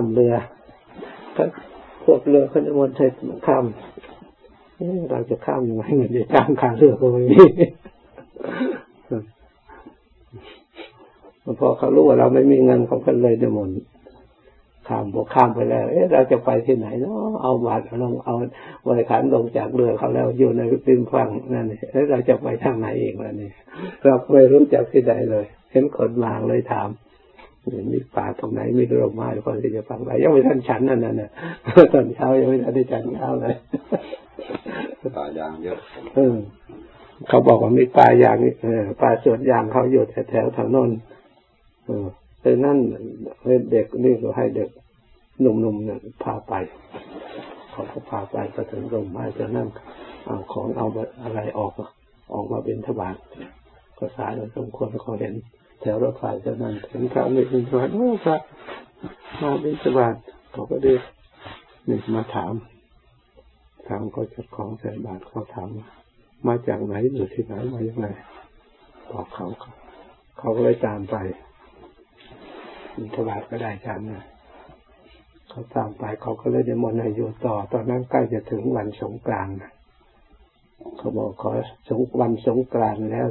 ามเรือก็พวกเรือเขาจะวนใช้ข้ามเราจะข้ามยังไงเงินจะจ้างค่าเรือก็ไม่มีพอเขารู้ว่าเราไม่มีเงินเขาก็เลยจะมนข้ามพอข้ามไปแล้ว เอ๊ะเราจะไปที่ไหนเนาะเอาบาตรลงเอาบริขารลงจากเรือเขาแล้วอยู่ในริมฝั่งนั่นเองเราจะไปทางไหนเองล่ะนี่เราไม่รู้จักที่ใดเลย เห็นคนมาเลยถาม มีป่าตรงไหนมีร่มไม้พอที่จะฟังไปยังไม่ทันฉันนั่นน่ะตอนเช้ายังไม่ทันได้ฉันเช้าเลยป่ายางเยอะเขาบอกว่ามีป่ายางเออป่าสวนยางเขาอยู่แถวๆทางโน้นเออแต่นั่นเด็กนี่ก็ให้เด็กหนุ่มๆเนี่ยพาไปเขาก็พาไปก็ถึงร่มไม้จะนั่งเอาของเอาอะไรออกออกมาเป็นทบาทก็สายสมควรเขาเห็น แถวรถไฟจะนั่นถึงพระไม่เป็นสบาทโอ้พระมาเป็นสบาทเขาก็ได้นี่มาถาม ถามก็จะของใส่บาทเขาถามมาจากไหนอยู่ที่ไหนมาอย่างไรบอกเขาเขาก็เลยตามไปบิณฑบาตก็ได้ฉันนะเขาตามไปเขาก็เลยได้มนให้อยู่ต่อ ตอนนั้นใกล้จะถึงวันสงกรานต์เขาบอกขอสงวันสงกรานต์แล้ว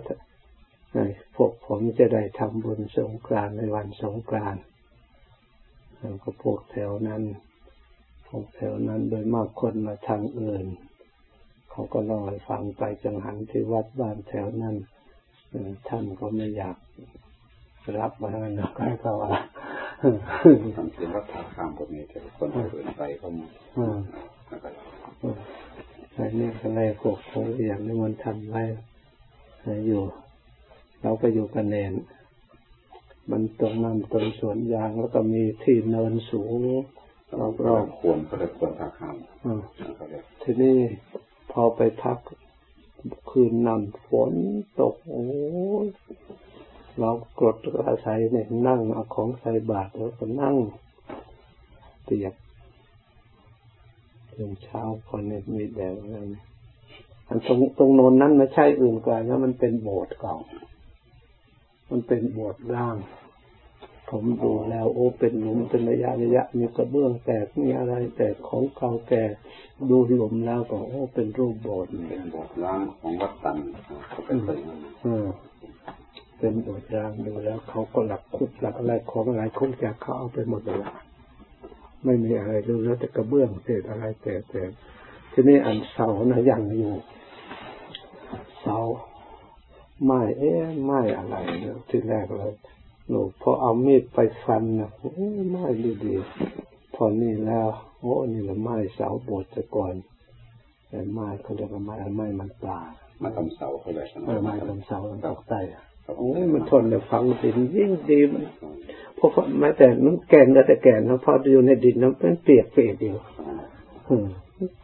พวกผมจะได้ทำบุญสงกรานต์ในวันสงกรานต์แล้วก็พวกแถวนั้น พวกแถวนั้นโดยมากคนมาทางอื่น เขาก็เล่าให้ฟังไปจังหันที่วัดบ้านแถวนั้นท่านก็ไม่อยากรับมาให้นก็ให้เขาว่าทำเป็นรักษาข้ามพวกนี้แต่คนอื่นไปเขาไอ้นี่ก็เลยพวกเขาอย่างนี้มันทำไว้อยู่ เราก็อยู่กันเนนมันตรงนั้นตรงสวนยางแล้วก็มีที่เนินสูงรอบรอบควรก็เลยควรทาข้ามทีนี้พอไปพักคืนนั้นฝนตกโอ้เรากดอาศัยเนี่ยนั่งเอาของใส่บาตรแล้วก็นั่งเตียกถึงเช้าพอเนี่ยมีแดดอะไรอันตรงตรงโนนนั้นไม่ใช่อื่นไกลนะมันเป็นโบสถ์เก่า มันเป็นโบสถ์ร่าง ผมดูแล้ว โอ้เป็นหลุมเป็นระยะระยะ มีกระเบื้องแตกมีอะไรแตกของเก่าแก่ดูหลุมแล้วก็โอ้เป็นรูปโบสถ์เป็นโบสถ์ร่างของวัดตันเขาเป็นไปเป็นบทรางดูแล้วเขาก็หลักคุดหลักอะไรของอะไรคงจะเขาเอาไปหมดเลยไม่มีอะไรดูแล้วแต่กระเบื้องเศษอะไรแต่แต่ทีนี้อันเสานะยังอยู่ เสา ไม้เอ๊ะไม้อะไรเนี่ยที่แรกเลยหนูพอเอามีดไปฟันนะโอ้ไม้ดีๆพอนี่แล้วโอ้นี่แหละไม้เสาโบสถ์ก่อนแต่ไม้เขาเรียกว่าไม้ไม้มันปลาไม้ทำเสาเขาเรียกไม้ทำเสาตอกใต้โอ้ยมันทนแต่ฟังสินยิ่งดีมันเพราะแม้แต่น้ำแกนก็แต่แกนนะพออยู่ในดินน้ำเป็นเปียกเปียกเดียว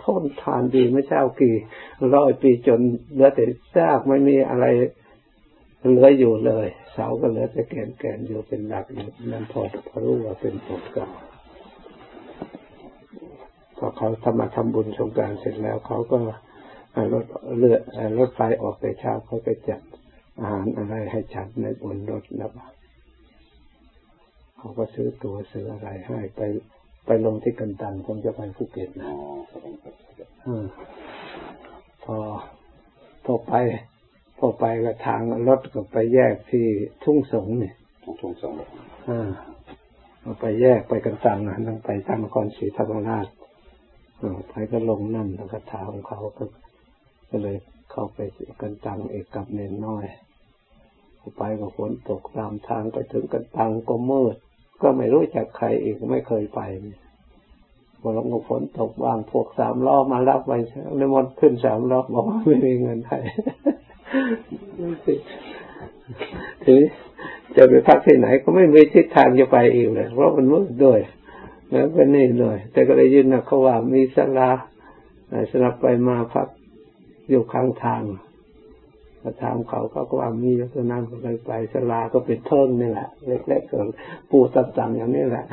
ทนทานดีไม่เช่ากี่ร้อยปีจนเหลือแต่ซากไม่มีอะไร เหลืออยู่เลย เสาก็เหลือแต่แกนแกนอยู่เป็นหลักอยู่นั่นพอพอรู้ว่าเป็นผลเก่าพอเขาทำมาทำบุญสงการเสร็จแล้วเขาก็รถเรือรถไฟออกแต่เช้าเขาไปจัดอาหารอะไรให้ฉันในบนรถแล้วเขาก็ซื้อตัวซื้ออะไรให้ไปไปลงที่กันตันผมจะไปภูเก็ตนะพอพอไป พอไปก็ทางรถก็ไปแยกที่ทุ่งสงเนี่ยทุ่งสงอ่าไปแยกไปกันตันนะต้องไปทางนครศรีธรรมราชไปก็ลงนั่นแล้วก็ทางเขาก็ก็เลยเข้าไปกันตังเอกกับเนนน้อยไปก็ฝนตกตามทางไปถึงกันตังก็มืด ก็ไม่รู้จักใครอีกไม่เคยไปพอลงฝนตกบ้างพวกสามล้อมารับไปในมดขึ้นสามล้อบอกว่าไม่มีเงินให้ ถือจะไปพักที่ไหนก็ไม่มีทิศทางจะไปอีกเลยเพราะมันมืดด้วยแล้วก็นี่เลยแต่ก็ได้ยินนะเขาว่ามีสลาสำหรับไปมาพักอยู่ข้างทางก็ถามเขาเขาก็ว่ามีลักษณะก็เลยไปสลาก็เป็นเทิงนี่แหละเล็กๆเกิดปูต่างๆอย่างนี้แหละ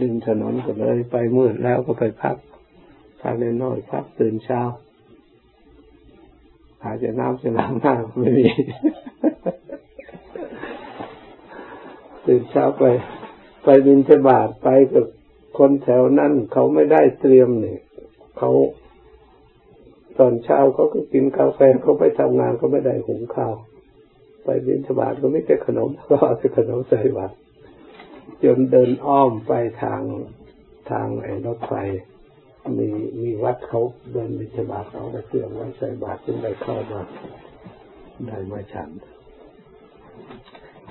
ริมถนนก็เลยไปมืดแล้วก็ไปพักพักเล็กน้อยพักตื่นเช้า หาจะน้ำจะล้างหน้าไม่มีตื่นเช้าไป ไปบินทบาทไปกับคนแถวนั้นเขาไม่ได้เตรียมเนี่ยเขาตอนเช้าเขาก็กินกาแฟเขาไปทำงานเขาไม่ได้หุงข้าว ไปบินทบาทก็ไม่ได้ขนมก็เอาแต่ขนมใส่บาตรจนเดินอ้อมไปทางทางไอ้รถไฟ มีมีวัดเขาเดินบิณฑบาตเอาไปเสื่อมไว้ใส่บาตรจึงได้เข้ามาได้มาฉัน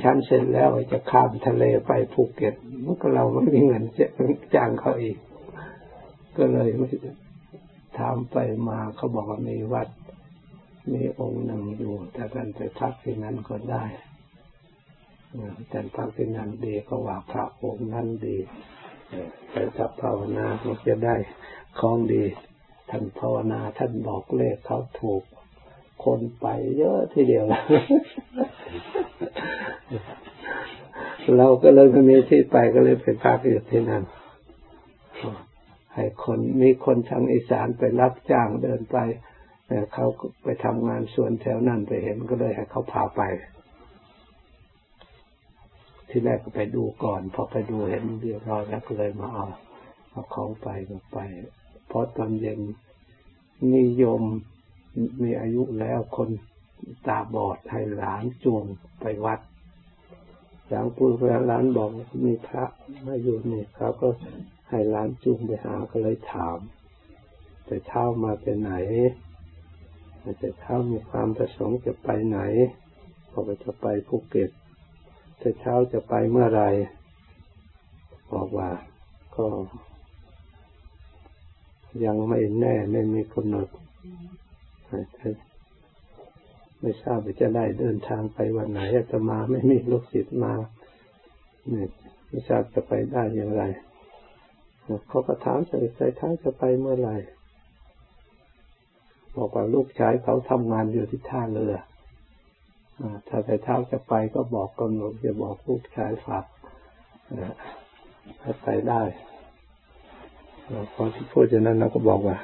ฉันเสร็จแล้วจะข้ามทะเลไปภูเก็ตเมื่อเราไม่มีเงินจ้างเขาอีก ก็เลยไม่ถามไปมาเขาบอกว่ามีวัด มีองค์หนึ่งอยู่แต่ท่านไปพักที่นั้นก็ได้แต่พักที่นั้นดีก็ว่าพระองค์นั้นดี ไปทับภาวนาก็จะได้ของดี ท่านภาวนาท่านบอกเลขเขาถูก คนไปเยอะทีเดียวเราก็เลยไม่มีที่ไปก็เลยไปพักอยู่ที่นั่นให้คนมีคนทางอีสานไปรับจ้างเดินไปเขาไปทำงานส่วนแถวนั้นไปเห็นก็เลยให้เขาพาไป ที่แรกก็ไปดูก่อน พอไปดูเห็นเรียบร้อยแล้วก็เลยมาเอาเอาของไปก็ไปพอตอนเย็นนิยมมีอายุแล้วคนตาบอดให้หลานจูงไปวัดหลังปู่พระหลานบอกมีพระมาอยู่นี่เขาก็ให้หลานจูงไปหาก็เลยถาม แต่เช้ามาเป็นไหนแต่เช้ามีความประสงค์จะไปไหนบอกว่าจะไปภูเก็ต แต่เช้าจะไปเมื่อไรบอกว่าก็ยังไม่แน่ไม่มีกำหนดไม่ทราบว่าจะได้เดินทางไปวันไหนจะมาไม่มีลูกศิษย์มาเนี่ยไม่ทราบจะไปได้อย่างไรเขาก็ถามใส่ใส่ท้ายจะไปเมื่อไหร่บอกว่าลูกชายเขาทำงานอยู่ที่ท่าเรือ ถ้าใส่เท้าจะไปก็บอกกำหนดจะบอกลูกชายฝากให้ไปได้พอที่พูดอย่างนั้นเราก็บอกว่า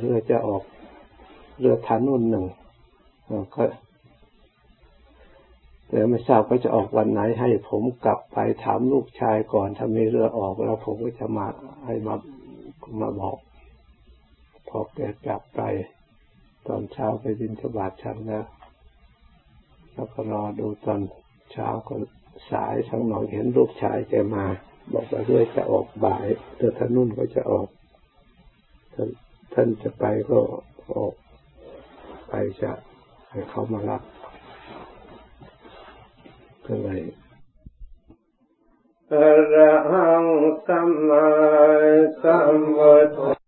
เรือจะออกเรือทันนุ่นหนึ่งก็แต่ไม่ทราบก็จะออกวันไหนให้ผมกลับไปถามลูกชายก่อนถ้ามีเรือออกแล้วผมก็จะมาให้มามาบอก พอแกกลับไป ตอนเช้าไปบินทบาทชันแล้ว แล้วก็รอดูตอนเช้าก็สายสักหน่อยเห็นลูกชายแกมา บอกว่าเรือจะออกบ่ายเรือท่านุ่นก็จะออกท่านจะไปก็ออกไปจะให้เขามารับก็เลยอรหังสัมมาสัมพุทโธ